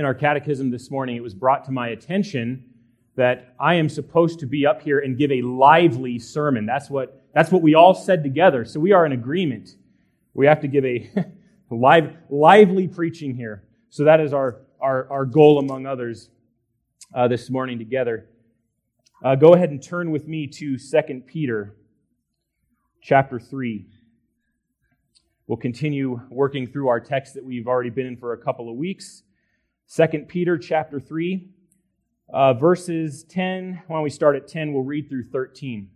in our catechism this morning, it was brought to my attention that I am supposed to be up here and give a lively sermon. That's what, that's what we all said together. So we are in agreement. We have to give a live, lively preaching here. So that is our, our, our goal, among others, uh, this morning together. Uh, go ahead and turn with me to 2 Peter chapter 3. We'll continue working through our text that we've already been in for a couple of weeks. 2 Peter chapter 3, uh, verses 10. Why don't we start at 10? We'll read through 13.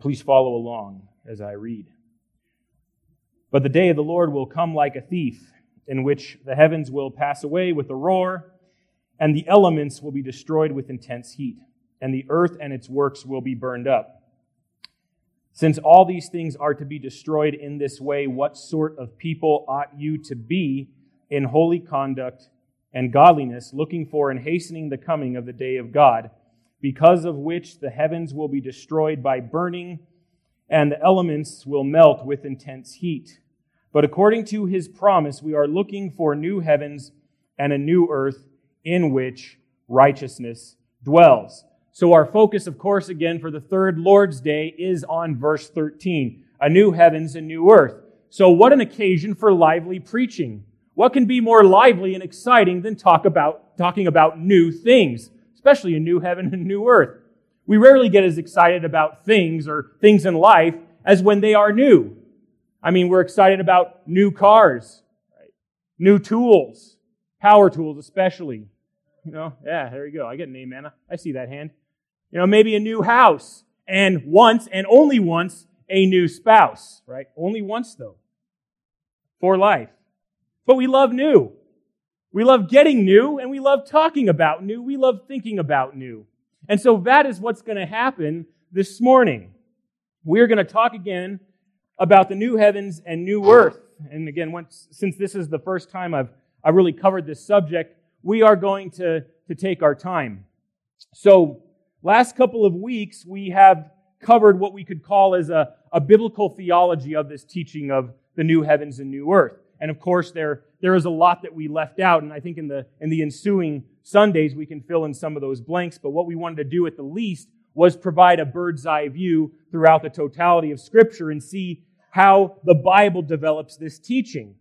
Please follow along as I read. But the day of the Lord will come like a thief, in which the heavens will pass away with a roar, and the elements will be destroyed with intense heat, and the earth and its works will be burned up. Since all these things are to be destroyed in this way, what sort of people ought you to be in holy conduct and godliness, looking for and hastening the coming of the day of God, because of which the heavens will be destroyed by burning, and the elements will melt with intense heat? But according to his promise, we are looking for new heavens and a new earth in which righteousness dwells. So, our focus, of course, again for the third Lord's Day is on verse 13 a new heavens and new earth. So, what an occasion for lively preaching. What can be more lively and exciting than talk about, talking about new things, especially a new heaven and new earth? We rarely get as excited about things or things in life as when they are new. I mean, we're excited about new cars, right? new tools, power tools especially. You know, yeah, there you go. I get an amen. I see that hand. You know, maybe a new house, and once, and only once, a new spouse, right? Only once, though, for life. But we love new. We love getting new, and we love talking about new. We love thinking about new. And so that is what's going to happen this morning. We're going to talk again about the new heavens and new earth. And again, once, since this is the first time I've, I've really covered this subject, we are going to, to take our time. So, Last couple of weeks, we have covered what we could call as a, a biblical theology of this teaching of the new heavens and new earth. And of course, there, there is a lot that we left out, and I think in the, in the ensuing Sundays, we can fill in some of those blanks. But what we wanted to do at the least was provide a bird's eye view throughout the totality of Scripture and see how the Bible develops this teaching.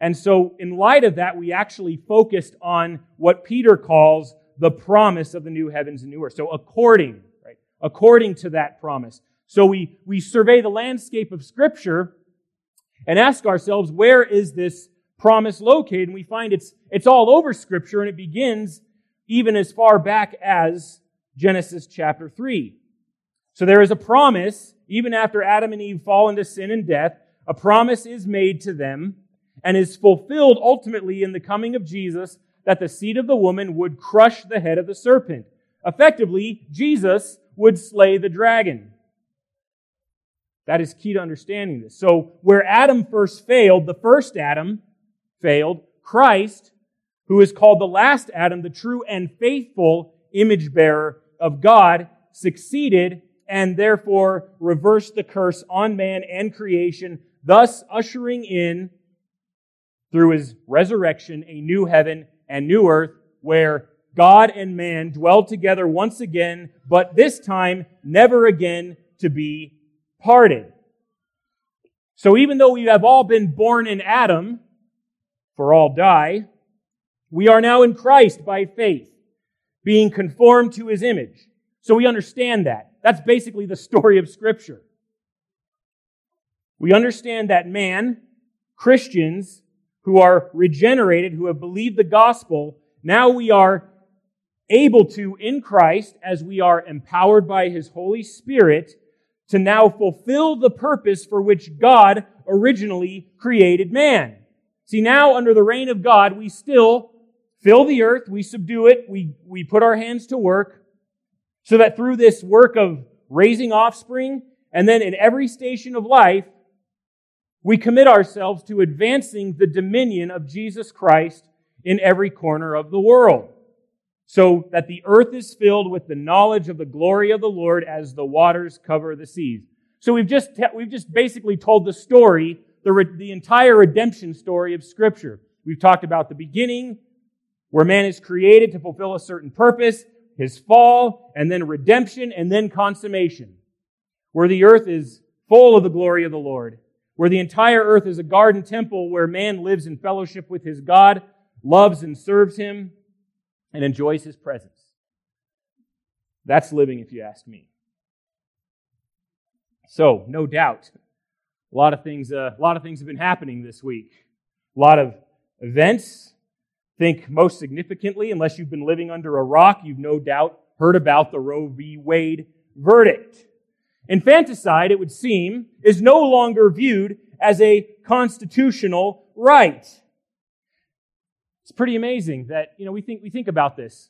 And so, in light of that, we actually focused on what Peter calls the promise of the new heavens and new earth. So according, right? According to that promise. So we, we survey the landscape of scripture and ask ourselves, where is this promise located? And we find it's, it's all over scripture and it begins even as far back as Genesis chapter 3. So there is a promise, even after Adam and Eve fall into sin and death, a promise is made to them and is fulfilled ultimately in the coming of Jesus that the seed of the woman would crush the head of the serpent. Effectively, Jesus would slay the dragon. That is key to understanding this. So, where Adam first failed, the first Adam failed, Christ, who is called the last Adam, the true and faithful image bearer of God, succeeded and therefore reversed the curse on man and creation, thus ushering in, through his resurrection, a new heaven and new earth where God and man dwell together once again, but this time never again to be parted. So even though we have all been born in Adam, for all die, we are now in Christ by faith, being conformed to his image. So we understand that. That's basically the story of Scripture. We understand that man, Christians, who are regenerated, who have believed the gospel, now we are able to, in Christ, as we are empowered by His Holy Spirit, to now fulfill the purpose for which God originally created man. See, now under the reign of God, we still fill the earth, we subdue it, we, we put our hands to work, so that through this work of raising offspring, and then in every station of life, we commit ourselves to advancing the dominion of Jesus Christ in every corner of the world, so that the earth is filled with the knowledge of the glory of the Lord as the waters cover the seas. So we've just, we've just basically told the story, the, the entire redemption story of Scripture. We've talked about the beginning, where man is created to fulfill a certain purpose, his fall, and then redemption, and then consummation. Where the earth is full of the glory of the Lord. Where the entire earth is a garden temple where man lives in fellowship with his God, loves and serves him, and enjoys his presence. That's living, if you ask me. So, no doubt, a lot of things, uh, a lot of things have been happening this week. A lot of events. Think most significantly, unless you've been living under a rock, you've no doubt heard about the Roe v. Wade verdict. Infanticide, it would seem, is no longer viewed as a constitutional right. It's pretty amazing that, you know, we think, we think about this.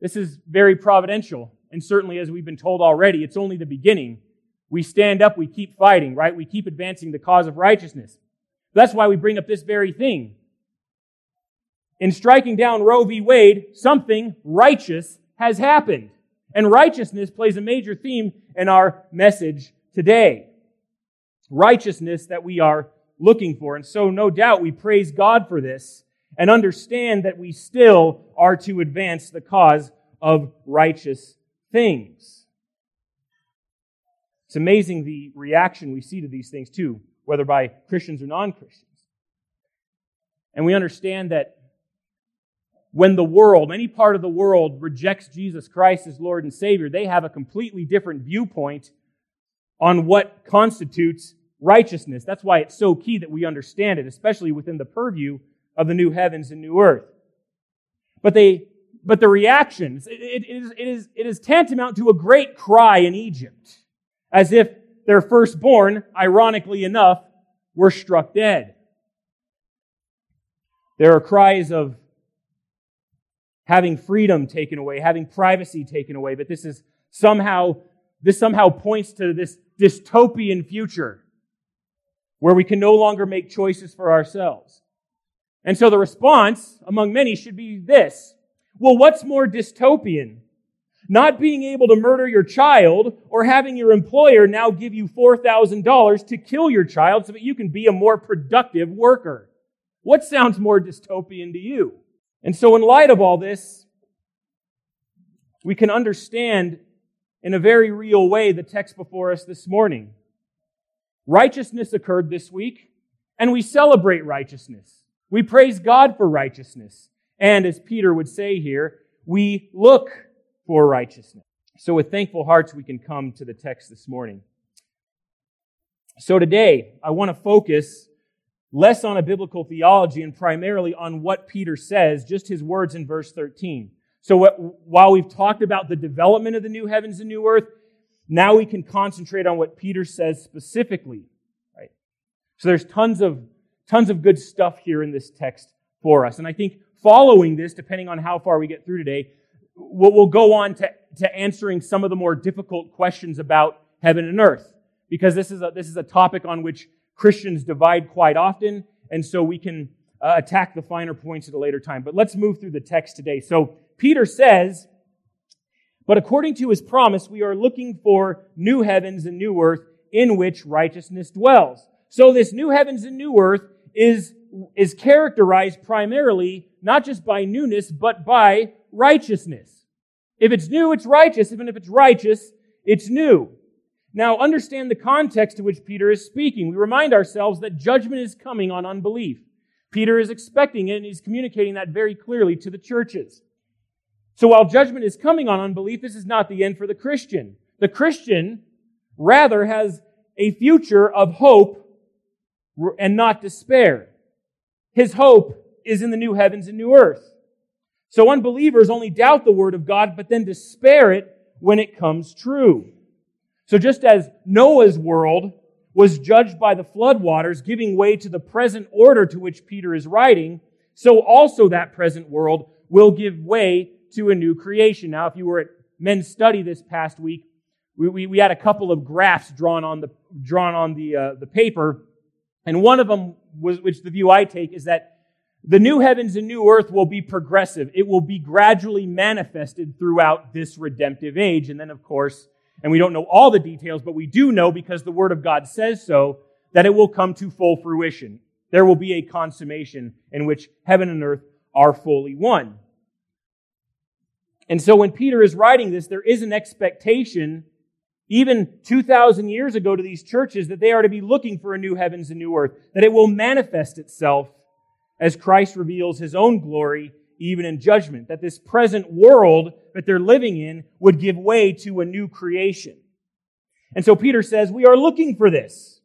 This is very providential. And certainly, as we've been told already, it's only the beginning. We stand up, we keep fighting, right? We keep advancing the cause of righteousness. That's why we bring up this very thing. In striking down Roe v. Wade, something righteous has happened. And righteousness plays a major theme in our message today. Righteousness that we are looking for. And so, no doubt, we praise God for this and understand that we still are to advance the cause of righteous things. It's amazing the reaction we see to these things, too, whether by Christians or non Christians. And we understand that when the world, any part of the world, rejects Jesus Christ as Lord and Savior, they have a completely different viewpoint on what constitutes righteousness. That's why it's so key that we understand it, especially within the purview of the new heavens and new earth. But they, but the reactions, it, it, it, is, it, is, it is tantamount to a great cry in Egypt, as if their firstborn, ironically enough, were struck dead. There are cries of having freedom taken away, having privacy taken away, but this is somehow, this somehow points to this dystopian future where we can no longer make choices for ourselves. And so the response among many should be this. Well, what's more dystopian? Not being able to murder your child or having your employer now give you $4,000 to kill your child so that you can be a more productive worker. What sounds more dystopian to you? And so, in light of all this, we can understand in a very real way the text before us this morning. Righteousness occurred this week, and we celebrate righteousness. We praise God for righteousness. And as Peter would say here, we look for righteousness. So, with thankful hearts, we can come to the text this morning. So, today, I want to focus less on a biblical theology and primarily on what Peter says, just his words in verse 13. So what, while we've talked about the development of the new heavens and new earth, now we can concentrate on what Peter says specifically, right? So there's tons of, tons of good stuff here in this text for us. And I think following this, depending on how far we get through today, we'll, we'll go on to, to answering some of the more difficult questions about heaven and earth. Because this is a, this is a topic on which Christians divide quite often, and so we can uh, attack the finer points at a later time. But let's move through the text today. So Peter says, But according to his promise, we are looking for new heavens and new earth in which righteousness dwells. So this new heavens and new earth is, is characterized primarily not just by newness, but by righteousness. If it's new, it's righteous. Even if it's righteous, it's new. Now, understand the context to which Peter is speaking. We remind ourselves that judgment is coming on unbelief. Peter is expecting it and he's communicating that very clearly to the churches. So while judgment is coming on unbelief, this is not the end for the Christian. The Christian rather has a future of hope and not despair. His hope is in the new heavens and new earth. So unbelievers only doubt the word of God, but then despair it when it comes true. So just as Noah's world was judged by the floodwaters, giving way to the present order to which Peter is writing, so also that present world will give way to a new creation. Now, if you were at men's study this past week, we, we, we had a couple of graphs drawn on the, drawn on the, uh, the paper. And one of them was, which the view I take is that the new heavens and new earth will be progressive. It will be gradually manifested throughout this redemptive age. And then, of course, and we don't know all the details, but we do know because the Word of God says so that it will come to full fruition. There will be a consummation in which heaven and earth are fully one. And so when Peter is writing this, there is an expectation, even 2,000 years ago to these churches, that they are to be looking for a new heavens and new earth, that it will manifest itself as Christ reveals his own glory even in judgment, that this present world that they're living in would give way to a new creation. And so Peter says, we are looking for this.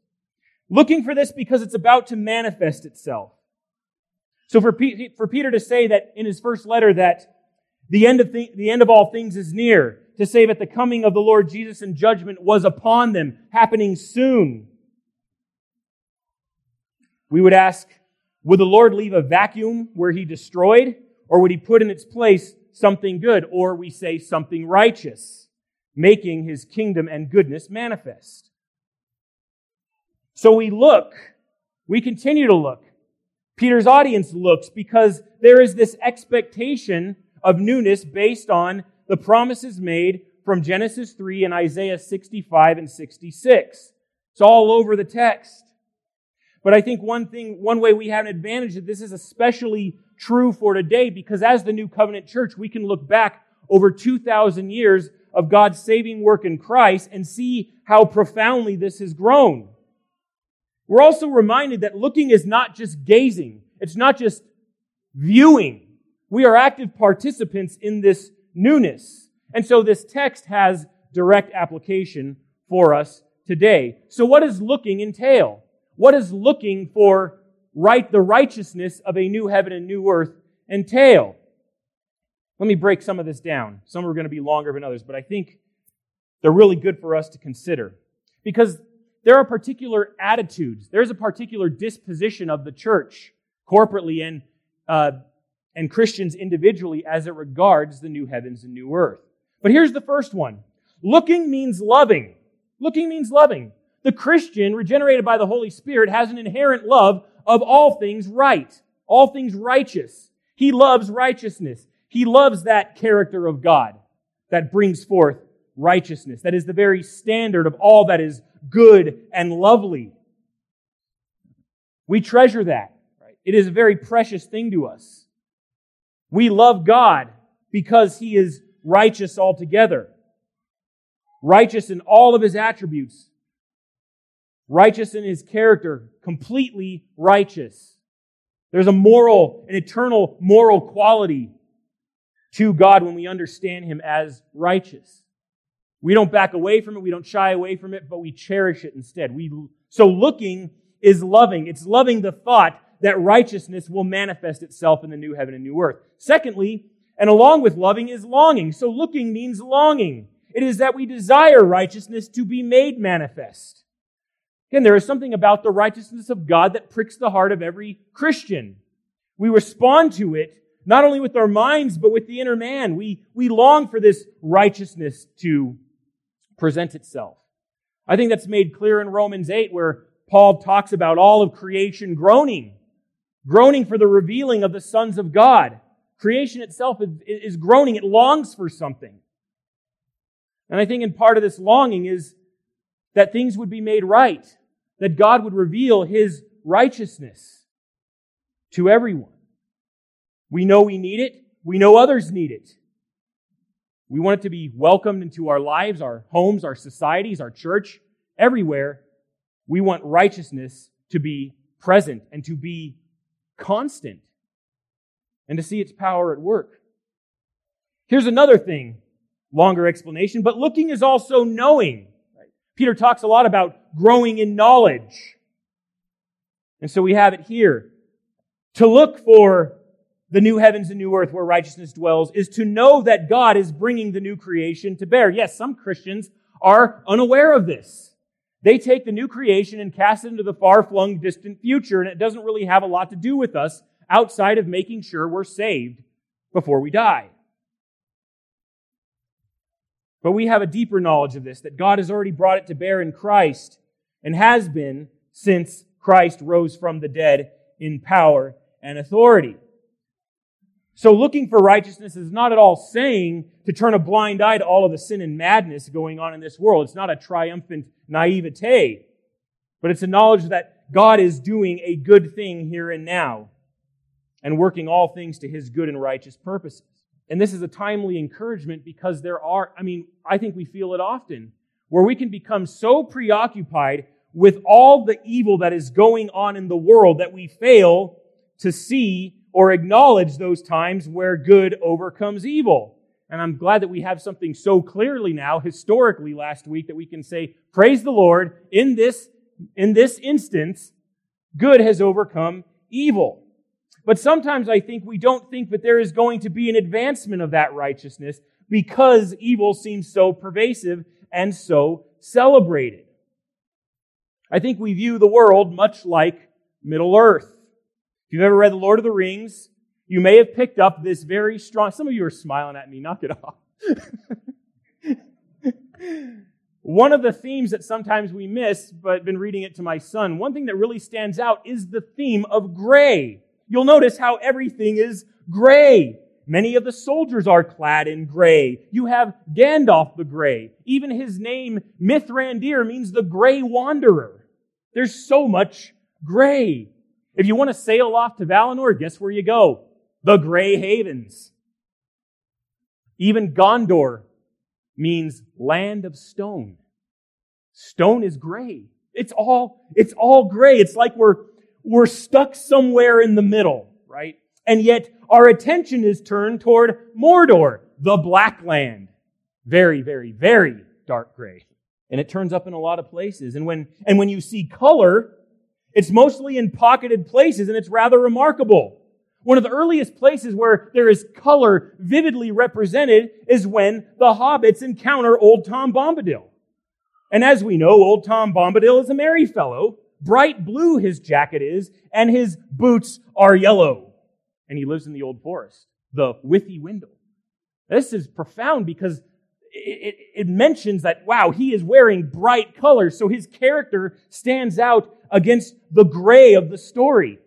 Looking for this because it's about to manifest itself. So for, P- for Peter to say that in his first letter that the end of th- the end of all things is near, to say that the coming of the Lord Jesus in judgment was upon them, happening soon. We would ask, would the Lord leave a vacuum where he destroyed? Or would he put in its place something good? Or we say something righteous, making his kingdom and goodness manifest. So we look, we continue to look. Peter's audience looks because there is this expectation of newness based on the promises made from Genesis 3 and Isaiah 65 and 66. It's all over the text. But I think one thing, one way we have an advantage that this is especially true for today because as the New Covenant Church, we can look back over 2,000 years of God's saving work in Christ and see how profoundly this has grown. We're also reminded that looking is not just gazing. It's not just viewing. We are active participants in this newness. And so this text has direct application for us today. So what does looking entail? What does looking for right, the righteousness of a new heaven and new earth entail? Let me break some of this down. Some are going to be longer than others, but I think they're really good for us to consider. Because there are particular attitudes, there's a particular disposition of the church, corporately and, uh, and Christians individually, as it regards the new heavens and new earth. But here's the first one looking means loving. Looking means loving. The Christian, regenerated by the Holy Spirit, has an inherent love of all things right, all things righteous. He loves righteousness. He loves that character of God that brings forth righteousness. That is the very standard of all that is good and lovely. We treasure that. It is a very precious thing to us. We love God because He is righteous altogether. Righteous in all of His attributes righteous in his character, completely righteous. There's a moral, an eternal moral quality to God when we understand him as righteous. We don't back away from it, we don't shy away from it, but we cherish it instead. We, so looking is loving. It's loving the thought that righteousness will manifest itself in the new heaven and new earth. Secondly, and along with loving is longing. So looking means longing. It is that we desire righteousness to be made manifest. Again, there is something about the righteousness of God that pricks the heart of every Christian. We respond to it not only with our minds, but with the inner man. We, we long for this righteousness to present itself. I think that's made clear in Romans 8, where Paul talks about all of creation groaning, groaning for the revealing of the sons of God. Creation itself is, is groaning. It longs for something. And I think in part of this longing is that things would be made right, that God would reveal his righteousness to everyone. We know we need it. We know others need it. We want it to be welcomed into our lives, our homes, our societies, our church, everywhere. We want righteousness to be present and to be constant and to see its power at work. Here's another thing, longer explanation, but looking is also knowing. Peter talks a lot about growing in knowledge. And so we have it here. To look for the new heavens and new earth where righteousness dwells is to know that God is bringing the new creation to bear. Yes, some Christians are unaware of this. They take the new creation and cast it into the far flung distant future, and it doesn't really have a lot to do with us outside of making sure we're saved before we die. But we have a deeper knowledge of this, that God has already brought it to bear in Christ and has been since Christ rose from the dead in power and authority. So looking for righteousness is not at all saying to turn a blind eye to all of the sin and madness going on in this world. It's not a triumphant naivete, but it's a knowledge that God is doing a good thing here and now and working all things to his good and righteous purposes. And this is a timely encouragement because there are, I mean, I think we feel it often, where we can become so preoccupied with all the evil that is going on in the world that we fail to see or acknowledge those times where good overcomes evil. And I'm glad that we have something so clearly now, historically last week, that we can say, praise the Lord, in this, in this instance, good has overcome evil. But sometimes I think we don't think that there is going to be an advancement of that righteousness because evil seems so pervasive and so celebrated. I think we view the world much like Middle Earth. If you've ever read The Lord of the Rings, you may have picked up this very strong, some of you are smiling at me, knock it off. one of the themes that sometimes we miss, but been reading it to my son, one thing that really stands out is the theme of gray. You'll notice how everything is gray. Many of the soldiers are clad in gray. You have Gandalf the Gray. Even his name, Mithrandir, means the gray wanderer. There's so much gray. If you want to sail off to Valinor, guess where you go? The Gray Havens. Even Gondor means land of stone. Stone is gray. It's all, it's all gray. It's like we're we're stuck somewhere in the middle, right? And yet our attention is turned toward Mordor, the black land. Very, very, very dark gray. And it turns up in a lot of places. And when, and when you see color, it's mostly in pocketed places and it's rather remarkable. One of the earliest places where there is color vividly represented is when the hobbits encounter old Tom Bombadil. And as we know, old Tom Bombadil is a merry fellow Bright blue his jacket is, and his boots are yellow. And he lives in the old forest, the Withywindle. This is profound because it, it, mentions that, wow, he is wearing bright colors, so his character stands out against the gray of the story.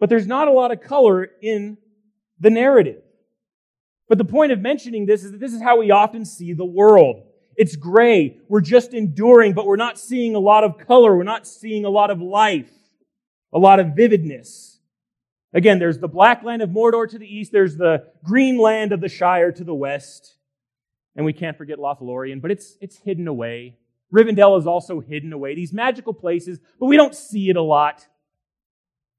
But there's not a lot of color in the narrative. But the point of mentioning this is that this is how we often see the world. It's gray. We're just enduring, but we're not seeing a lot of color. We're not seeing a lot of life, a lot of vividness. Again, there's the black land of Mordor to the east. There's the green land of the Shire to the west. And we can't forget Lothlorien, but it's, it's hidden away. Rivendell is also hidden away. These magical places, but we don't see it a lot.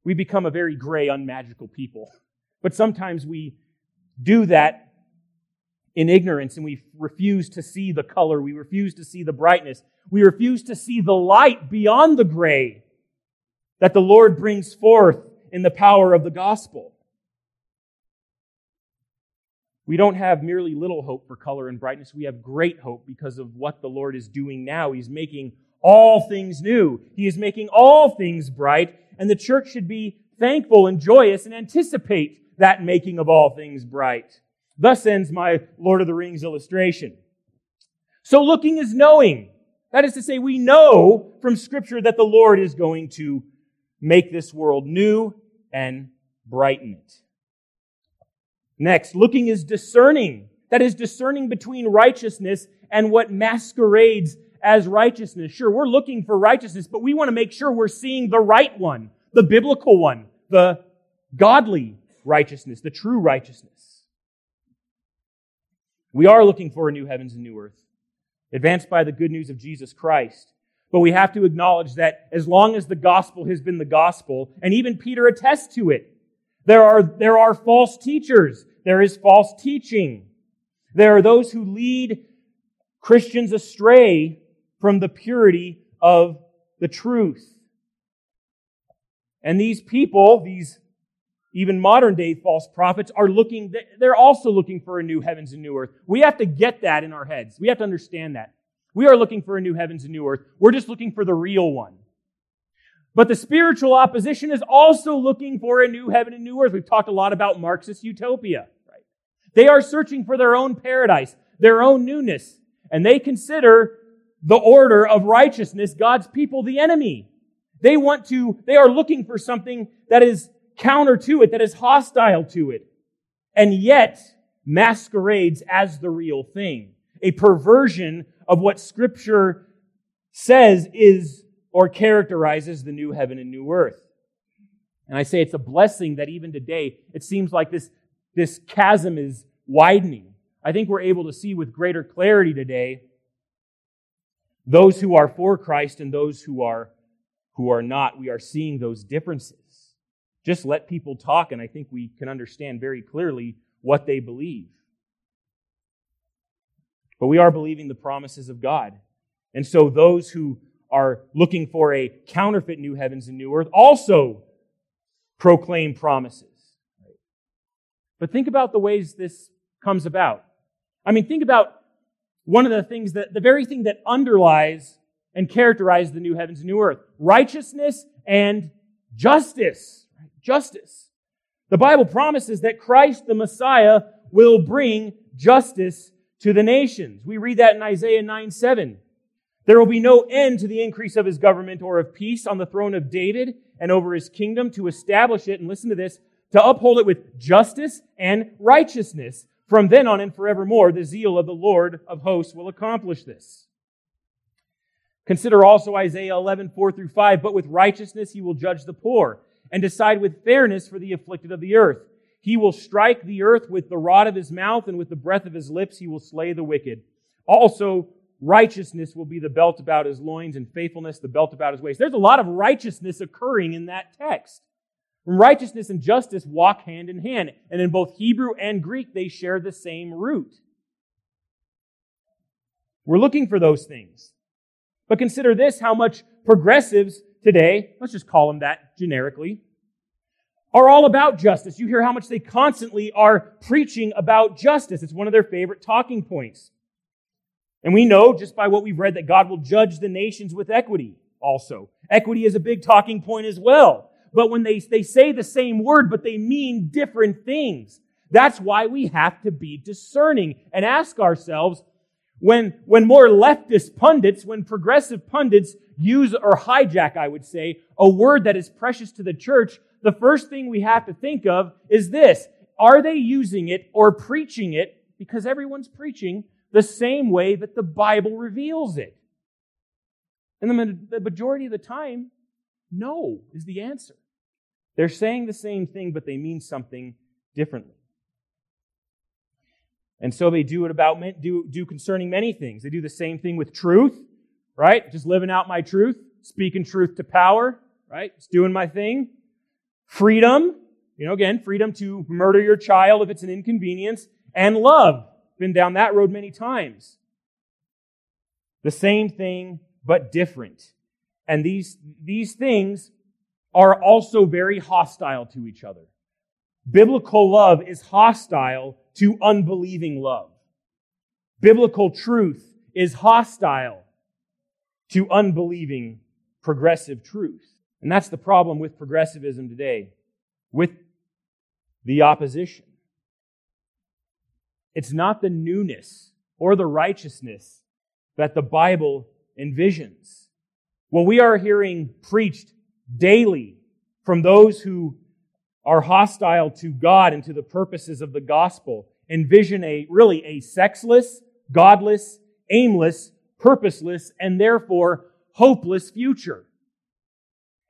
We become a very gray, unmagical people. But sometimes we do that in ignorance and we refuse to see the color. We refuse to see the brightness. We refuse to see the light beyond the gray that the Lord brings forth in the power of the gospel. We don't have merely little hope for color and brightness. We have great hope because of what the Lord is doing now. He's making all things new. He is making all things bright, and the church should be thankful and joyous and anticipate that making of all things bright. Thus ends my Lord of the Rings illustration. So looking is knowing. That is to say, we know from Scripture that the Lord is going to make this world new and brighten it. Next, looking is discerning. That is discerning between righteousness and what masquerades as righteousness. Sure, we're looking for righteousness, but we want to make sure we're seeing the right one, the biblical one, the godly righteousness, the true righteousness. We are looking for a new heavens and new earth, advanced by the good news of Jesus Christ. But we have to acknowledge that as long as the gospel has been the gospel, and even Peter attests to it, there are, there are false teachers. There is false teaching. There are those who lead Christians astray from the purity of the truth. And these people, these even modern day false prophets are looking, they're also looking for a new heavens and new earth. We have to get that in our heads. We have to understand that. We are looking for a new heavens and new earth. We're just looking for the real one. But the spiritual opposition is also looking for a new heaven and new earth. We've talked a lot about Marxist utopia, right? They are searching for their own paradise, their own newness, and they consider the order of righteousness, God's people, the enemy. They want to, they are looking for something that is counter to it, that is hostile to it, and yet masquerades as the real thing. A perversion of what Scripture says is or characterizes the new heaven and new earth. And I say it's a blessing that even today it seems like this, this chasm is widening. I think we're able to see with greater clarity today those who are for Christ and those who are who are not. We are seeing those differences. Just let people talk and I think we can understand very clearly what they believe. But we are believing the promises of God. And so those who are looking for a counterfeit new heavens and new earth also proclaim promises. But think about the ways this comes about. I mean, think about one of the things that, the very thing that underlies and characterizes the new heavens and new earth righteousness and justice. Justice. The Bible promises that Christ, the Messiah, will bring justice to the nations. We read that in Isaiah 9 7. There will be no end to the increase of his government or of peace on the throne of David and over his kingdom to establish it, and listen to this, to uphold it with justice and righteousness. From then on and forevermore, the zeal of the Lord of hosts will accomplish this. Consider also Isaiah 11, 4 through 5. But with righteousness he will judge the poor and decide with fairness for the afflicted of the earth. He will strike the earth with the rod of his mouth and with the breath of his lips he will slay the wicked. Also, righteousness will be the belt about his loins and faithfulness the belt about his waist. There's a lot of righteousness occurring in that text. Righteousness and justice walk hand in hand. And in both Hebrew and Greek, they share the same root. We're looking for those things. But consider this how much progressives today, let's just call them that generically, are all about justice. You hear how much they constantly are preaching about justice. It's one of their favorite talking points. And we know just by what we've read that God will judge the nations with equity also. Equity is a big talking point as well. But when they, they say the same word, but they mean different things. That's why we have to be discerning and ask ourselves when, when more leftist pundits, when progressive pundits use or hijack, I would say, a word that is precious to the church, the first thing we have to think of is this. Are they using it or preaching it? Because everyone's preaching the same way that the Bible reveals it? And the majority of the time, no is the answer. They're saying the same thing, but they mean something differently. And so they do it about do, do concerning many things. They do the same thing with truth, right? Just living out my truth, speaking truth to power, right? Just doing my thing. Freedom, you know, again, freedom to murder your child if it's an inconvenience, and love. Been down that road many times. The same thing, but different. And these, these things are also very hostile to each other. Biblical love is hostile to unbelieving love. Biblical truth is hostile to unbelieving progressive truth. And that's the problem with progressivism today, with the opposition. It's not the newness or the righteousness that the Bible envisions. What we are hearing preached daily from those who are hostile to God and to the purposes of the gospel. Envision a really a sexless, godless, aimless, purposeless, and therefore hopeless future.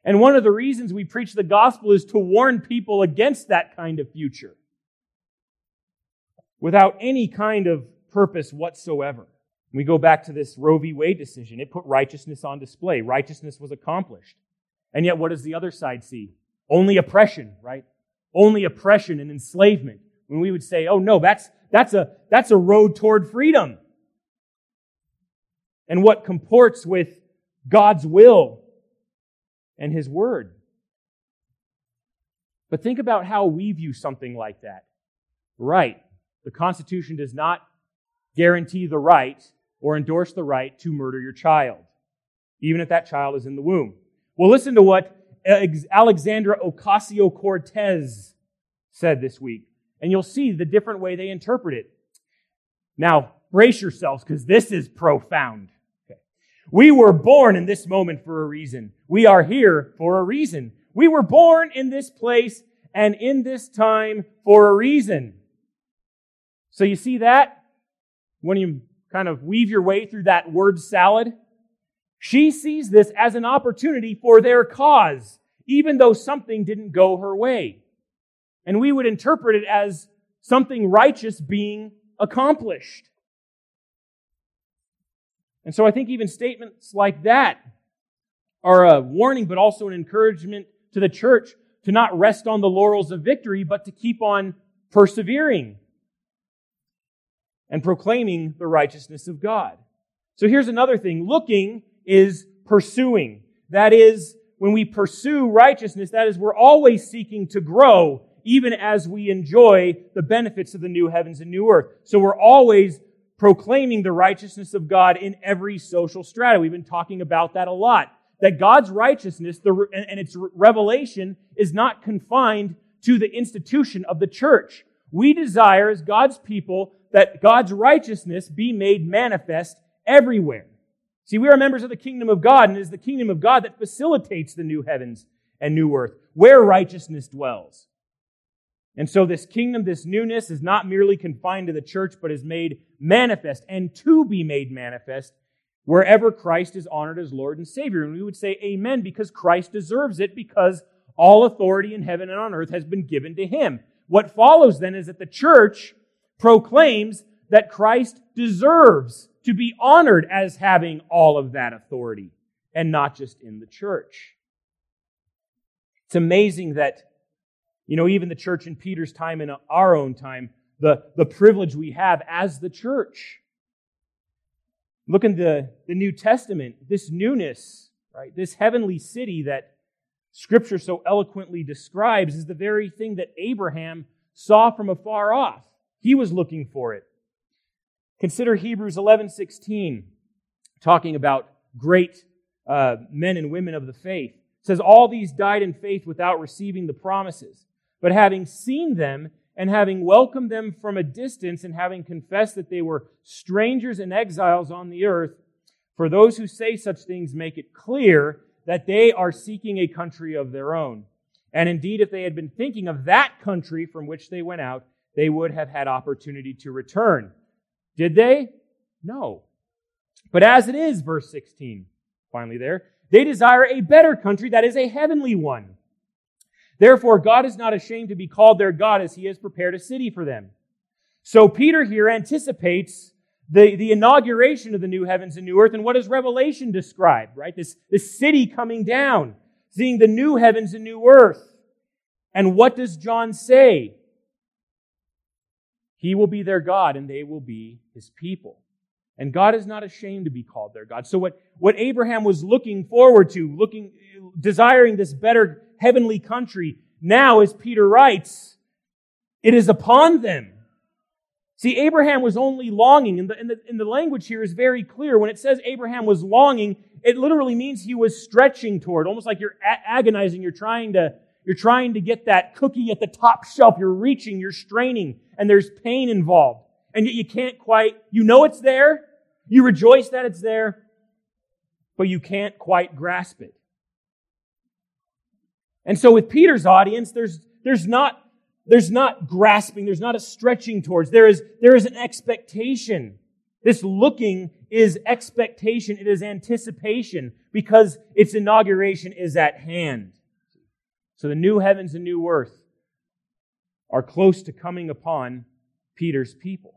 And one of the reasons we preach the gospel is to warn people against that kind of future without any kind of purpose whatsoever. We go back to this Roe v. Wade decision. It put righteousness on display. Righteousness was accomplished. And yet, what does the other side see? Only oppression, right? Only oppression and enslavement. When we would say, oh no, that's, that's a, that's a road toward freedom. And what comports with God's will and His Word. But think about how we view something like that. Right. The Constitution does not guarantee the right or endorse the right to murder your child, even if that child is in the womb. Well, listen to what Alexandra Ocasio Cortez said this week, and you'll see the different way they interpret it. Now, brace yourselves because this is profound. We were born in this moment for a reason. We are here for a reason. We were born in this place and in this time for a reason. So you see that? When you kind of weave your way through that word salad, She sees this as an opportunity for their cause, even though something didn't go her way. And we would interpret it as something righteous being accomplished. And so I think even statements like that are a warning, but also an encouragement to the church to not rest on the laurels of victory, but to keep on persevering and proclaiming the righteousness of God. So here's another thing. Looking is pursuing. That is, when we pursue righteousness, that is, we're always seeking to grow, even as we enjoy the benefits of the new heavens and new earth. So we're always proclaiming the righteousness of God in every social strata. We've been talking about that a lot. That God's righteousness the, and its revelation is not confined to the institution of the church. We desire, as God's people, that God's righteousness be made manifest everywhere. See, we are members of the kingdom of God, and it is the kingdom of God that facilitates the new heavens and new earth, where righteousness dwells. And so this kingdom, this newness is not merely confined to the church, but is made manifest and to be made manifest wherever Christ is honored as Lord and Savior. And we would say amen because Christ deserves it because all authority in heaven and on earth has been given to him. What follows then is that the church proclaims that Christ deserves to be honored as having all of that authority and not just in the church. It's amazing that you know, even the church in Peter's time and our own time, the, the privilege we have as the church. Look in the, the New Testament, this newness, right? This heavenly city that Scripture so eloquently describes is the very thing that Abraham saw from afar off. He was looking for it. Consider Hebrews 11 16, talking about great uh, men and women of the faith. It says, All these died in faith without receiving the promises. But having seen them and having welcomed them from a distance and having confessed that they were strangers and exiles on the earth, for those who say such things make it clear that they are seeking a country of their own. And indeed, if they had been thinking of that country from which they went out, they would have had opportunity to return. Did they? No. But as it is, verse 16, finally there, they desire a better country that is a heavenly one. Therefore, God is not ashamed to be called their God as he has prepared a city for them. So Peter here anticipates the, the inauguration of the new heavens and new earth. And what does Revelation describe, right? This, this city coming down, seeing the new heavens and new earth. And what does John say? He will be their God and they will be his people. And God is not ashamed to be called their God. So what, what Abraham was looking forward to, looking, desiring this better heavenly country. Now, as Peter writes, it is upon them. See, Abraham was only longing, and the, and, the, and the language here is very clear. When it says Abraham was longing, it literally means he was stretching toward, almost like you're a- agonizing. You're trying to, you're trying to get that cookie at the top shelf. You're reaching, you're straining, and there's pain involved. And yet you can't quite, you know it's there. You rejoice that it's there, but you can't quite grasp it. And so with Peter's audience, there's, there's not, there's not grasping, there's not a stretching towards, there is, there is an expectation. This looking is expectation, it is anticipation because its inauguration is at hand. So the new heavens and new earth are close to coming upon Peter's people.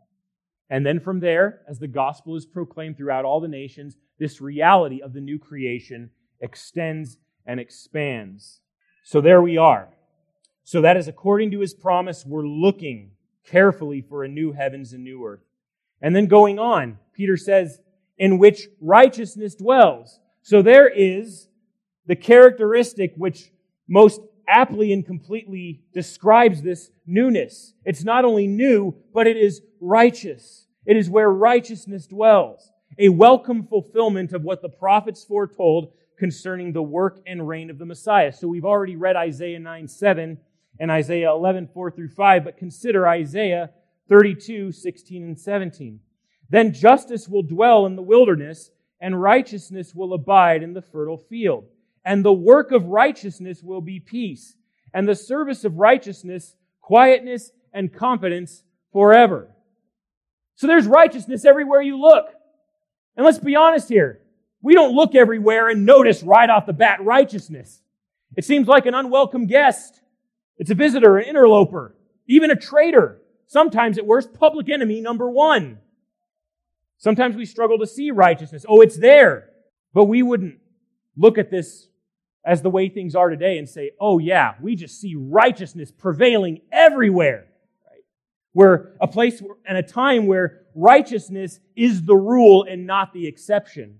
And then from there, as the gospel is proclaimed throughout all the nations, this reality of the new creation extends and expands. So there we are. So that is according to his promise, we're looking carefully for a new heavens and new earth. And then going on, Peter says, in which righteousness dwells. So there is the characteristic which most aptly and completely describes this newness. It's not only new, but it is righteous. It is where righteousness dwells. A welcome fulfillment of what the prophets foretold concerning the work and reign of the Messiah. So we've already read Isaiah 9 7 and Isaiah 11 4 through 5, but consider Isaiah 32 16 and 17. Then justice will dwell in the wilderness, and righteousness will abide in the fertile field. And the work of righteousness will be peace, and the service of righteousness, quietness, and confidence forever. So there's righteousness everywhere you look. And let's be honest here. We don't look everywhere and notice right off the bat righteousness. It seems like an unwelcome guest. It's a visitor, an interloper, even a traitor. Sometimes at worst, public enemy number one. Sometimes we struggle to see righteousness. Oh, it's there. But we wouldn't look at this as the way things are today and say, oh yeah, we just see righteousness prevailing everywhere. Right? We're a place and a time where righteousness is the rule and not the exception.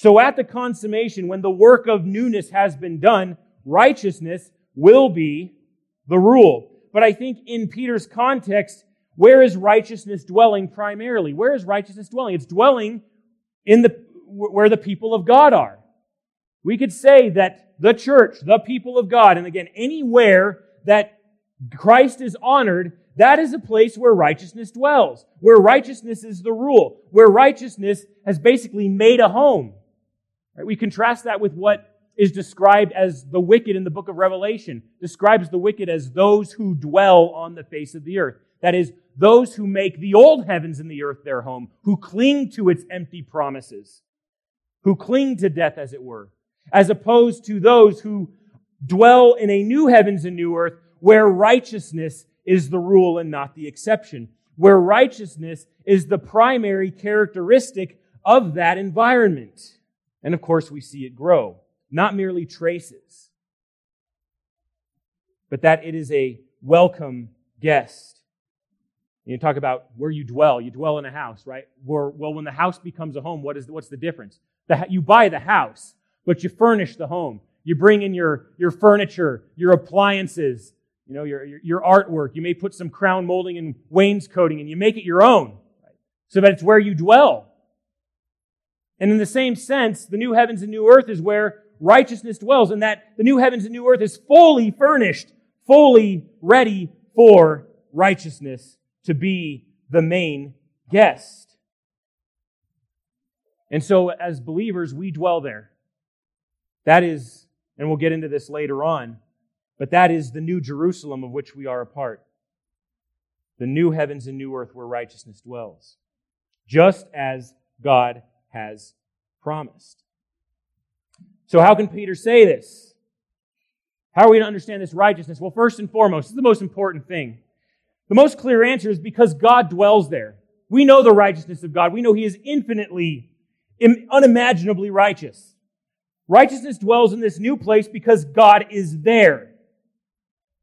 So at the consummation, when the work of newness has been done, righteousness will be the rule. But I think in Peter's context, where is righteousness dwelling primarily? Where is righteousness dwelling? It's dwelling in the, where the people of God are. We could say that the church, the people of God, and again, anywhere that Christ is honored, that is a place where righteousness dwells, where righteousness is the rule, where righteousness has basically made a home. We contrast that with what is described as the wicked in the book of Revelation, describes the wicked as those who dwell on the face of the earth. That is, those who make the old heavens and the earth their home, who cling to its empty promises, who cling to death, as it were, as opposed to those who dwell in a new heavens and new earth where righteousness is the rule and not the exception, where righteousness is the primary characteristic of that environment. And of course, we see it grow, not merely traces, but that it is a welcome guest. You talk about where you dwell. You dwell in a house, right? Well, when the house becomes a home, what is, what's the difference? You buy the house, but you furnish the home. You bring in your, your furniture, your appliances, you know, your, your, your artwork. You may put some crown molding and wainscoting and you make it your own, right? so that it's where you dwell. And in the same sense, the new heavens and new earth is where righteousness dwells, and that the new heavens and new earth is fully furnished, fully ready for righteousness to be the main guest. And so, as believers, we dwell there. That is, and we'll get into this later on, but that is the new Jerusalem of which we are a part. The new heavens and new earth where righteousness dwells. Just as God has promised. So, how can Peter say this? How are we to understand this righteousness? Well, first and foremost, this is the most important thing. The most clear answer is because God dwells there. We know the righteousness of God. We know He is infinitely, unimaginably righteous. Righteousness dwells in this new place because God is there.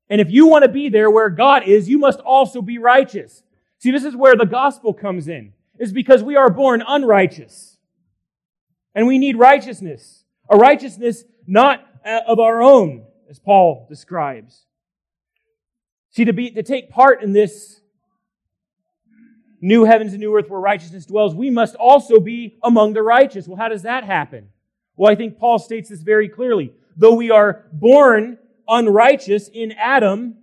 And if you want to be there where God is, you must also be righteous. See, this is where the gospel comes in, is because we are born unrighteous. And we need righteousness. A righteousness not uh, of our own, as Paul describes. See, to be, to take part in this new heavens and new earth where righteousness dwells, we must also be among the righteous. Well, how does that happen? Well, I think Paul states this very clearly. Though we are born unrighteous in Adam,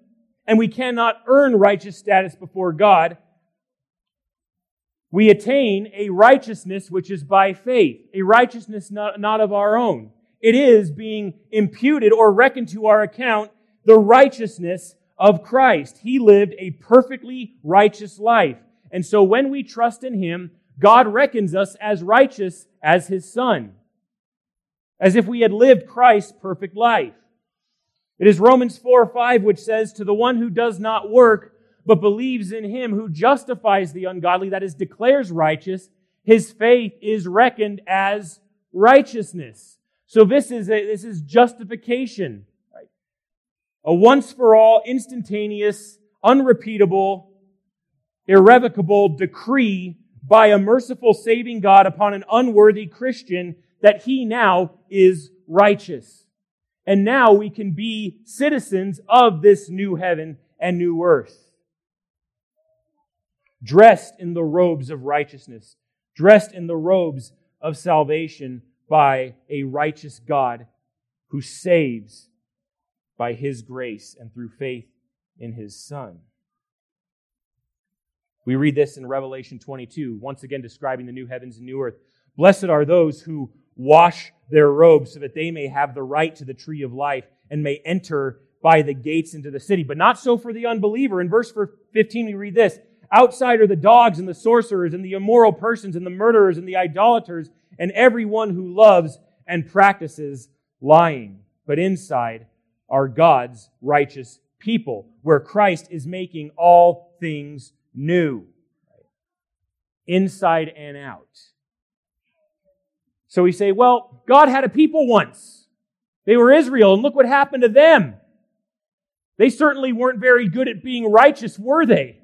and we cannot earn righteous status before God, we attain a righteousness which is by faith, a righteousness not, not of our own. It is being imputed or reckoned to our account the righteousness of Christ. He lived a perfectly righteous life. And so when we trust in Him, God reckons us as righteous as His Son, as if we had lived Christ's perfect life. It is Romans 4 5 which says, To the one who does not work, but believes in him who justifies the ungodly, that is, declares righteous, his faith is reckoned as righteousness. So this is a, this is justification, right? A once for all, instantaneous, unrepeatable, irrevocable decree by a merciful saving God upon an unworthy Christian that he now is righteous. And now we can be citizens of this new heaven and new earth dressed in the robes of righteousness, dressed in the robes of salvation by a righteous God who saves by his grace and through faith in his Son. We read this in Revelation 22, once again describing the new heavens and new earth. Blessed are those who wash their robes so that they may have the right to the tree of life and may enter by the gates into the city. But not so for the unbeliever. In verse 15, we read this Outside are the dogs and the sorcerers and the immoral persons and the murderers and the idolaters and everyone who loves and practices lying. But inside are God's righteous people, where Christ is making all things new, inside and out. So we say, well, God had a people once. They were Israel, and look what happened to them. They certainly weren't very good at being righteous, were they?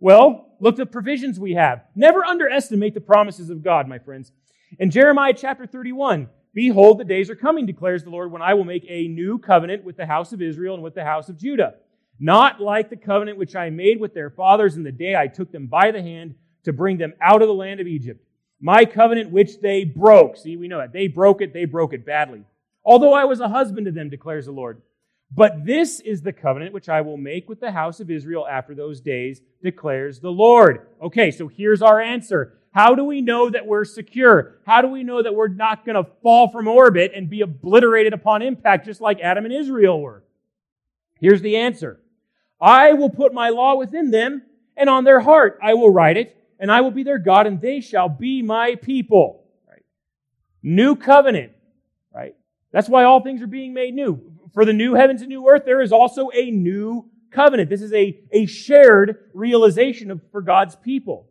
Well, look at the provisions we have. Never underestimate the promises of God, my friends. In Jeremiah chapter 31, Behold, the days are coming, declares the Lord, when I will make a new covenant with the house of Israel and with the house of Judah. Not like the covenant which I made with their fathers in the day I took them by the hand to bring them out of the land of Egypt. My covenant which they broke. See, we know that. They broke it, they broke it badly. Although I was a husband to them, declares the Lord. But this is the covenant which I will make with the house of Israel after those days, declares the Lord. Okay, so here's our answer. How do we know that we're secure? How do we know that we're not going to fall from orbit and be obliterated upon impact just like Adam and Israel were? Here's the answer. I will put my law within them, and on their heart I will write it, and I will be their God, and they shall be my people. Right? New covenant, right? That's why all things are being made new for the new heavens and new earth, there is also a new covenant. This is a, a shared realization of, for God's people.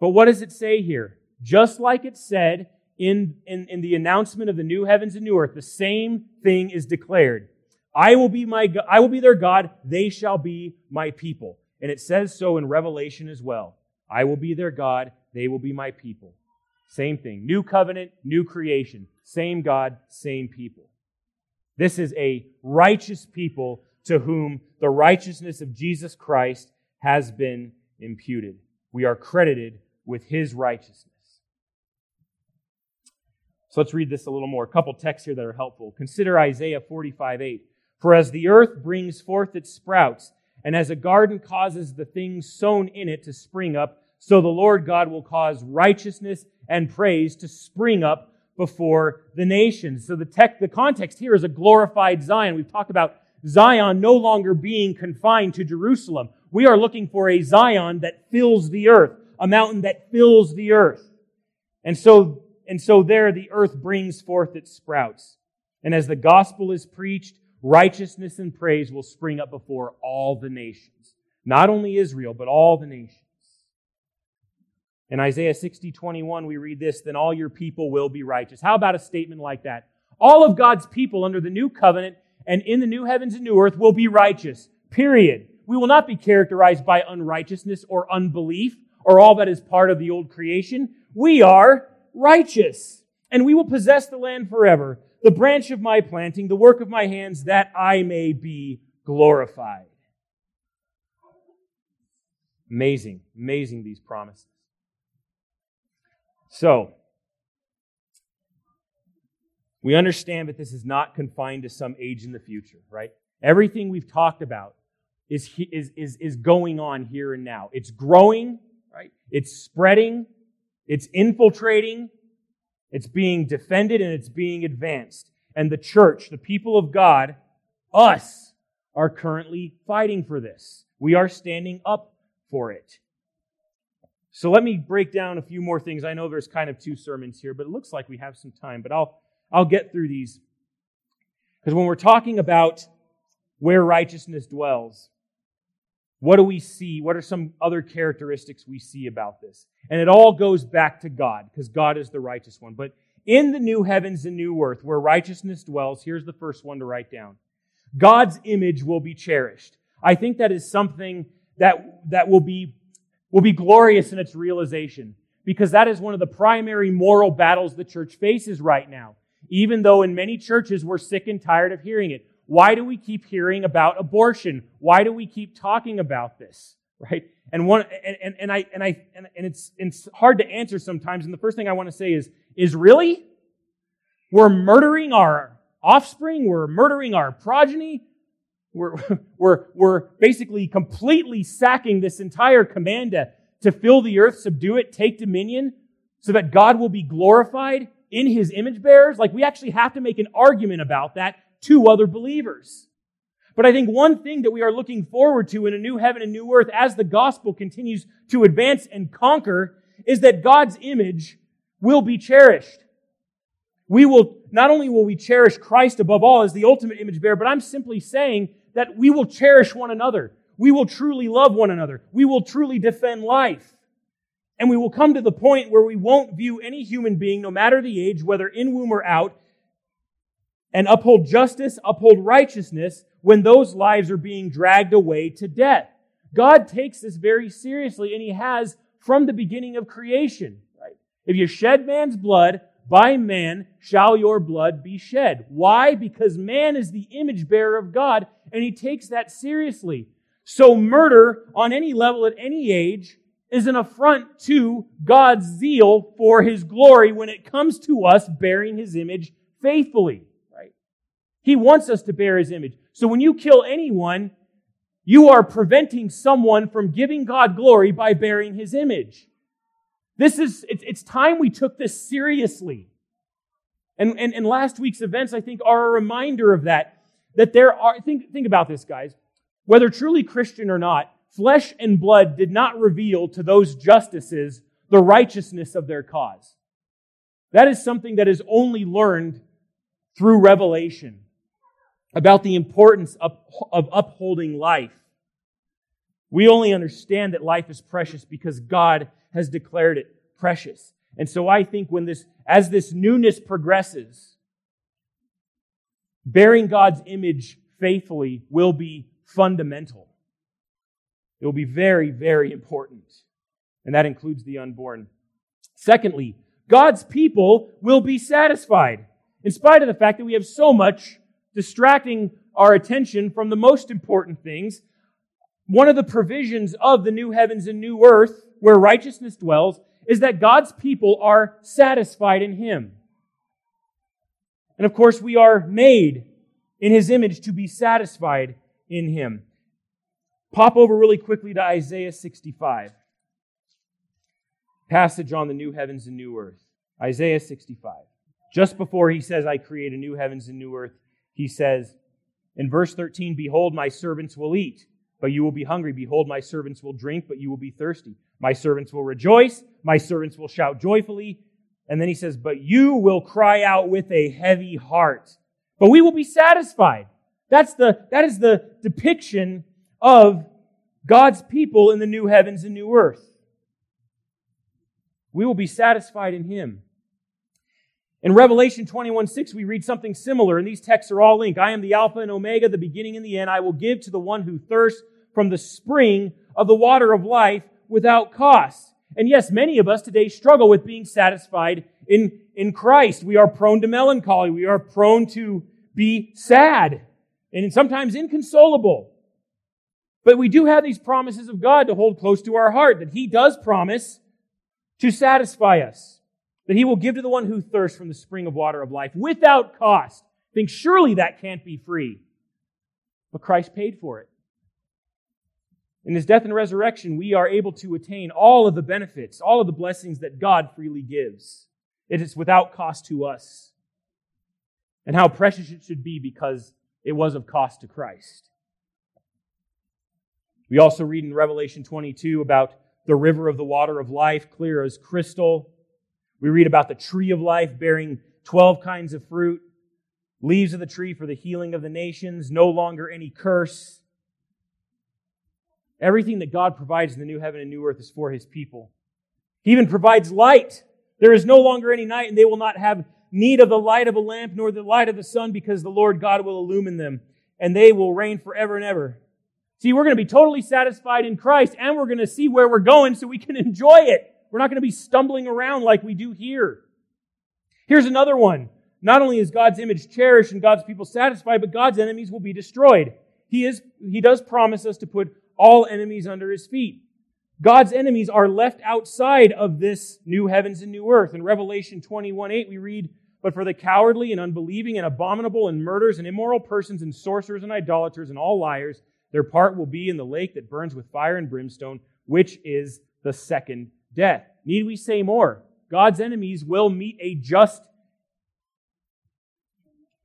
But what does it say here? Just like it said in, in, in the announcement of the new heavens and new earth, the same thing is declared. I will be my, I will be their God. They shall be my people. And it says so in Revelation as well. I will be their God. They will be my people. Same thing. New covenant, new creation. Same God, same people. This is a righteous people to whom the righteousness of Jesus Christ has been imputed. We are credited with his righteousness. So let's read this a little more. A couple texts here that are helpful. Consider Isaiah 45 8. For as the earth brings forth its sprouts, and as a garden causes the things sown in it to spring up, so the Lord God will cause righteousness and praise to spring up before the nations. So the tech, the context here is a glorified Zion. We've talked about Zion no longer being confined to Jerusalem. We are looking for a Zion that fills the earth, a mountain that fills the earth. And so, and so there the earth brings forth its sprouts. And as the gospel is preached, righteousness and praise will spring up before all the nations. Not only Israel, but all the nations. In Isaiah 60, 21, we read this, then all your people will be righteous. How about a statement like that? All of God's people under the new covenant and in the new heavens and new earth will be righteous. Period. We will not be characterized by unrighteousness or unbelief or all that is part of the old creation. We are righteous and we will possess the land forever, the branch of my planting, the work of my hands, that I may be glorified. Amazing, amazing these promises. So, we understand that this is not confined to some age in the future, right? Everything we've talked about is, is, is, is going on here and now. It's growing, right? It's spreading, it's infiltrating, it's being defended, and it's being advanced. And the church, the people of God, us, are currently fighting for this. We are standing up for it. So let me break down a few more things. I know there's kind of two sermons here, but it looks like we have some time, but I'll, I'll get through these. Because when we're talking about where righteousness dwells, what do we see? What are some other characteristics we see about this? And it all goes back to God, because God is the righteous one. But in the new heavens and new earth, where righteousness dwells, here's the first one to write down God's image will be cherished. I think that is something that, that will be will be glorious in its realization because that is one of the primary moral battles the church faces right now. Even though in many churches we're sick and tired of hearing it. Why do we keep hearing about abortion? Why do we keep talking about this? Right? And one, and, and, and I, and I, and, and it's, it's hard to answer sometimes. And the first thing I want to say is, is really? We're murdering our offspring. We're murdering our progeny. We're, we're, we're basically completely sacking this entire command to, to fill the earth, subdue it, take dominion, so that God will be glorified in his image bearers. Like we actually have to make an argument about that to other believers. But I think one thing that we are looking forward to in a new heaven and new earth as the gospel continues to advance and conquer is that God's image will be cherished. We will, not only will we cherish Christ above all as the ultimate image bearer, but I'm simply saying that we will cherish one another. We will truly love one another. We will truly defend life. And we will come to the point where we won't view any human being, no matter the age, whether in womb or out, and uphold justice, uphold righteousness when those lives are being dragged away to death. God takes this very seriously, and He has from the beginning of creation. Right? If you shed man's blood, by man shall your blood be shed. Why? Because man is the image bearer of God, and He takes that seriously. So murder on any level at any age is an affront to God's zeal for his glory when it comes to us bearing his image faithfully, right? He wants us to bear his image. So when you kill anyone, you are preventing someone from giving God glory by bearing his image. This is, it's, time we took this seriously. And, and, and last week's events, I think, are a reminder of that. That there are, think, think about this, guys. Whether truly Christian or not, flesh and blood did not reveal to those justices the righteousness of their cause. That is something that is only learned through revelation about the importance of, of upholding life. We only understand that life is precious because God has declared it precious. And so I think when this, as this newness progresses, bearing God's image faithfully will be fundamental. It will be very, very important. And that includes the unborn. Secondly, God's people will be satisfied, in spite of the fact that we have so much distracting our attention from the most important things. One of the provisions of the new heavens and new earth, where righteousness dwells, is that God's people are satisfied in Him. And of course, we are made in His image to be satisfied in Him. Pop over really quickly to Isaiah 65. Passage on the new heavens and new earth. Isaiah 65. Just before he says, I create a new heavens and new earth, he says in verse 13, Behold, my servants will eat, but you will be hungry. Behold, my servants will drink, but you will be thirsty. My servants will rejoice. My servants will shout joyfully. And then he says, But you will cry out with a heavy heart. But we will be satisfied. That's the, that is the depiction of God's people in the new heavens and new earth. We will be satisfied in Him. In Revelation 21 6, we read something similar, and these texts are all linked. I am the Alpha and Omega, the beginning and the end. I will give to the one who thirsts from the spring of the water of life without cost. And yes, many of us today struggle with being satisfied in, in Christ. We are prone to melancholy. We are prone to be sad and sometimes inconsolable. But we do have these promises of God to hold close to our heart, that He does promise to satisfy us, that He will give to the one who thirsts from the spring of water of life without cost. Think surely that can't be free. But Christ paid for it. In His death and resurrection, we are able to attain all of the benefits, all of the blessings that God freely gives. It is without cost to us. And how precious it should be because it was of cost to Christ. We also read in Revelation 22 about the river of the water of life, clear as crystal. We read about the tree of life bearing 12 kinds of fruit, leaves of the tree for the healing of the nations, no longer any curse. Everything that God provides in the new heaven and new earth is for his people. He even provides light. There is no longer any night, and they will not have need of the light of a lamp nor the light of the sun, because the Lord God will illumine them, and they will reign forever and ever. See, we're going to be totally satisfied in Christ, and we're going to see where we're going so we can enjoy it. We're not going to be stumbling around like we do here. Here's another one. Not only is God's image cherished and God's people satisfied, but God's enemies will be destroyed. He is, he does promise us to put all enemies under his feet. God's enemies are left outside of this new heavens and new earth. In Revelation 21 8, we read, but for the cowardly and unbelieving and abominable and murderers and immoral persons and sorcerers and idolaters and all liars, their part will be in the lake that burns with fire and brimstone, which is the second death. Need we say more? God's enemies will meet a just,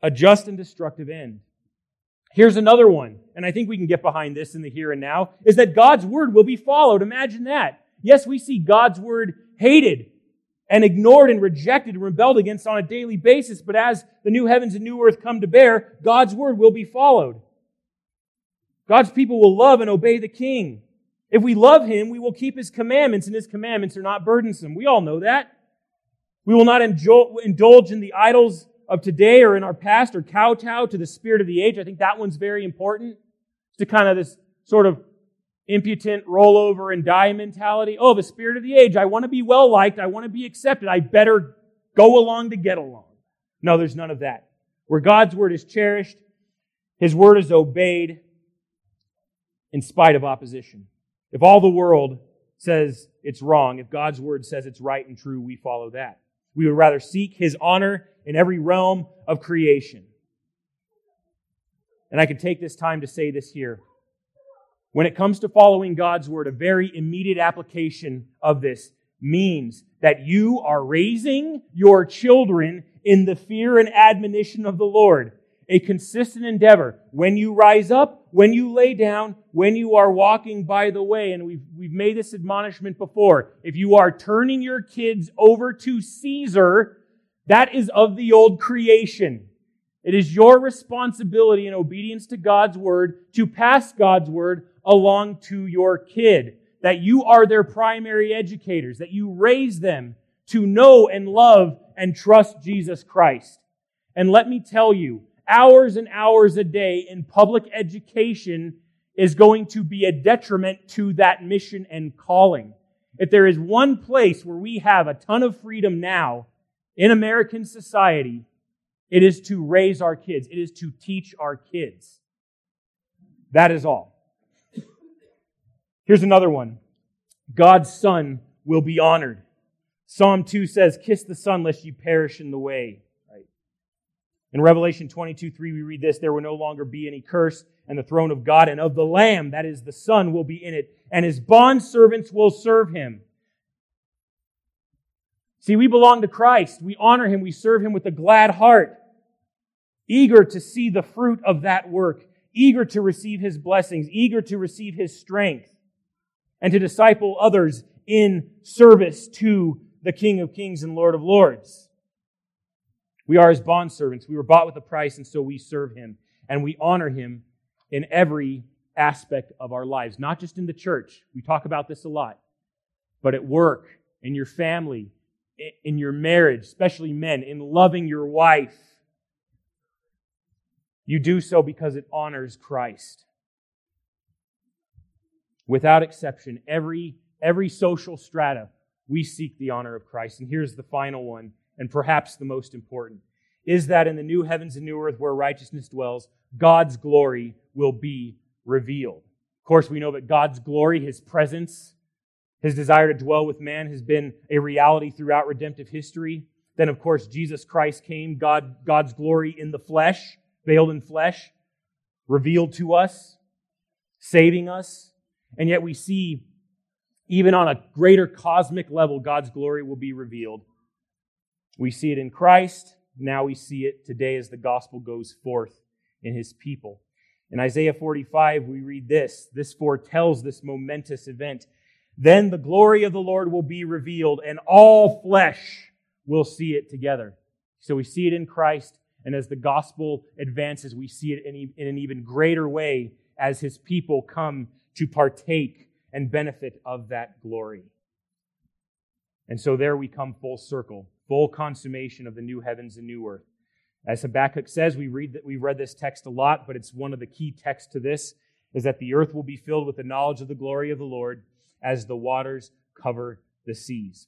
a just and destructive end. Here's another one, and I think we can get behind this in the here and now, is that God's word will be followed. Imagine that. Yes, we see God's word hated and ignored and rejected and rebelled against on a daily basis, but as the new heavens and new earth come to bear, God's word will be followed. God's people will love and obey the king. If we love him, we will keep his commandments, and his commandments are not burdensome. We all know that. We will not indulge in the idols of today or in our past or kowtow to the spirit of the age. I think that one's very important. To kind of this sort of impotent rollover and die mentality. Oh, the spirit of the age. I want to be well liked. I want to be accepted. I better go along to get along. No, there's none of that. Where God's word is cherished, his word is obeyed in spite of opposition. If all the world says it's wrong, if God's word says it's right and true, we follow that. We would rather seek his honor in every realm of creation. And I can take this time to say this here. When it comes to following God's word, a very immediate application of this means that you are raising your children in the fear and admonition of the Lord. A consistent endeavor. When you rise up, when you lay down, when you are walking by the way. And we've, we've made this admonishment before. If you are turning your kids over to Caesar, that is of the old creation. It is your responsibility in obedience to God's word to pass God's word along to your kid. That you are their primary educators, that you raise them to know and love and trust Jesus Christ. And let me tell you, hours and hours a day in public education is going to be a detriment to that mission and calling. If there is one place where we have a ton of freedom now, in American society, it is to raise our kids, it is to teach our kids. That is all. Here's another one God's Son will be honored. Psalm 2 says, Kiss the Son lest you perish in the way. Right? In Revelation 22 3, we read this There will no longer be any curse, and the throne of God and of the Lamb, that is the Son, will be in it, and his bond servants will serve him. See, we belong to Christ. We honor him. We serve him with a glad heart, eager to see the fruit of that work, eager to receive his blessings, eager to receive his strength, and to disciple others in service to the King of Kings and Lord of Lords. We are his bondservants. We were bought with a price, and so we serve him. And we honor him in every aspect of our lives, not just in the church. We talk about this a lot, but at work, in your family, in your marriage, especially men, in loving your wife. You do so because it honors Christ. Without exception, every, every social strata, we seek the honor of Christ. And here's the final one, and perhaps the most important, is that in the new heavens and new earth where righteousness dwells, God's glory will be revealed. Of course, we know that God's glory, His presence, his desire to dwell with man has been a reality throughout redemptive history. Then, of course, Jesus Christ came, God, God's glory in the flesh, veiled in flesh, revealed to us, saving us. And yet we see, even on a greater cosmic level, God's glory will be revealed. We see it in Christ. Now we see it today as the gospel goes forth in his people. In Isaiah 45, we read this. This foretells this momentous event. Then the glory of the Lord will be revealed, and all flesh will see it together. So we see it in Christ, and as the gospel advances, we see it in, an even greater way as his people come to partake and benefit of that glory. And so there we come full circle, full consummation of the new heavens and new earth. As Habakkuk says, we read that we read this text a lot, but it's one of the key texts to this is that the earth will be filled with the knowledge of the glory of the Lord as the waters cover the seas.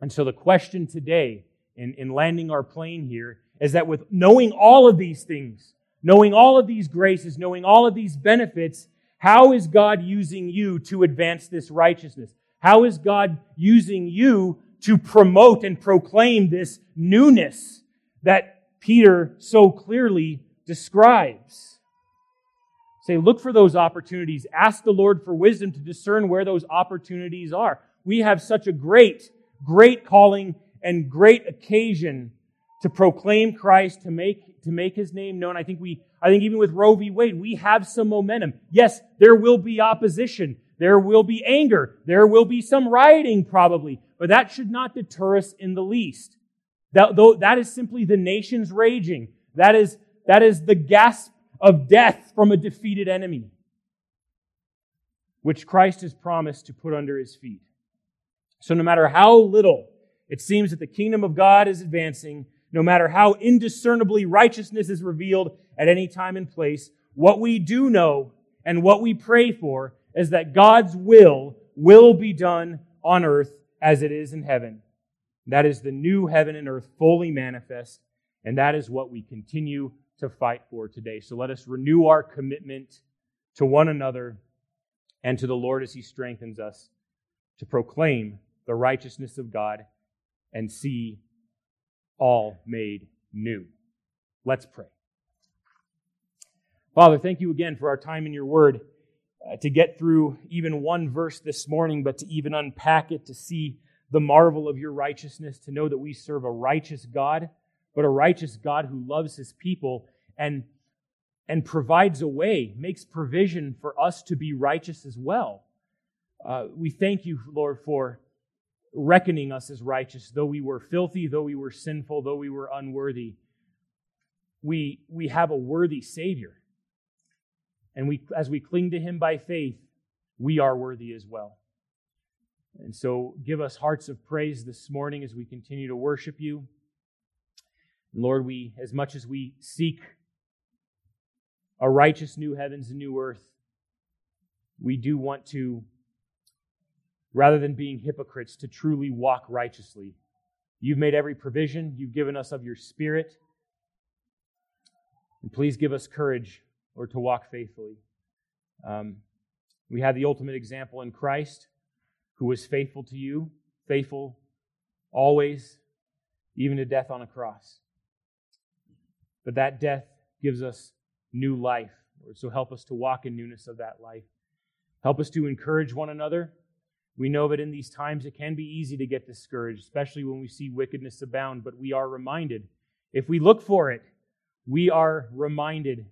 And so the question today, in, in landing our plane here, is that with knowing all of these things, knowing all of these graces, knowing all of these benefits, how is God using you to advance this righteousness? How is God using you to promote and proclaim this newness that Peter so clearly describes? Say, look for those opportunities. Ask the Lord for wisdom to discern where those opportunities are. We have such a great, great calling and great occasion to proclaim Christ, to make, to make his name known. I think we, I think even with Roe v. Wade, we have some momentum. Yes, there will be opposition. There will be anger. There will be some rioting probably, but that should not deter us in the least. That, though, that is simply the nations raging. That is, that is the gasp of death from a defeated enemy, which Christ has promised to put under his feet. So no matter how little it seems that the kingdom of God is advancing, no matter how indiscernibly righteousness is revealed at any time and place, what we do know and what we pray for is that God's will will be done on earth as it is in heaven. That is the new heaven and earth fully manifest, and that is what we continue to fight for today. So let us renew our commitment to one another and to the Lord as He strengthens us to proclaim the righteousness of God and see all made new. Let's pray. Father, thank you again for our time in your word uh, to get through even one verse this morning, but to even unpack it, to see the marvel of your righteousness, to know that we serve a righteous God, but a righteous God who loves his people and, and provides a way, makes provision for us to be righteous as well. Uh, we thank you, Lord, for reckoning us as righteous, though we were filthy, though we were sinful, though we were unworthy. We, we have a worthy Savior. And we, as we cling to Him by faith, we are worthy as well. And so give us hearts of praise this morning as we continue to worship you. Lord, we, as much as we seek a righteous new heavens and new earth, we do want to rather than being hypocrites, to truly walk righteously. You've made every provision, you've given us of your Spirit. And please give us courage, or to walk faithfully. Um, we have the ultimate example in Christ, who was faithful to you, faithful always, even to death on a cross. But that death gives us new life. So help us to walk in newness of that life. Help us to encourage one another we know that in these times it can be easy to get discouraged, especially when we see wickedness abound, but we are reminded. If we look for it, we are reminded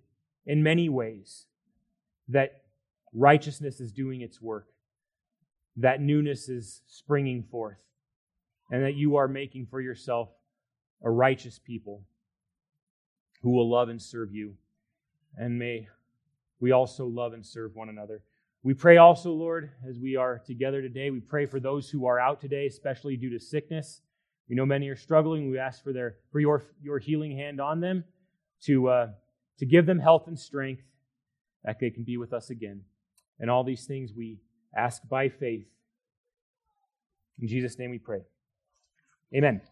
in many ways that righteousness is doing its work, that newness is springing forth, and that you are making for yourself a righteous people who will love and serve you. And may we also love and serve one another. We pray also, Lord, as we are together today, we pray for those who are out today, especially due to sickness. We know many are struggling. We ask for their for your your healing hand on them to uh, to give them health and strength that they can be with us again. And all these things we ask by faith. In Jesus' name we pray. Amen.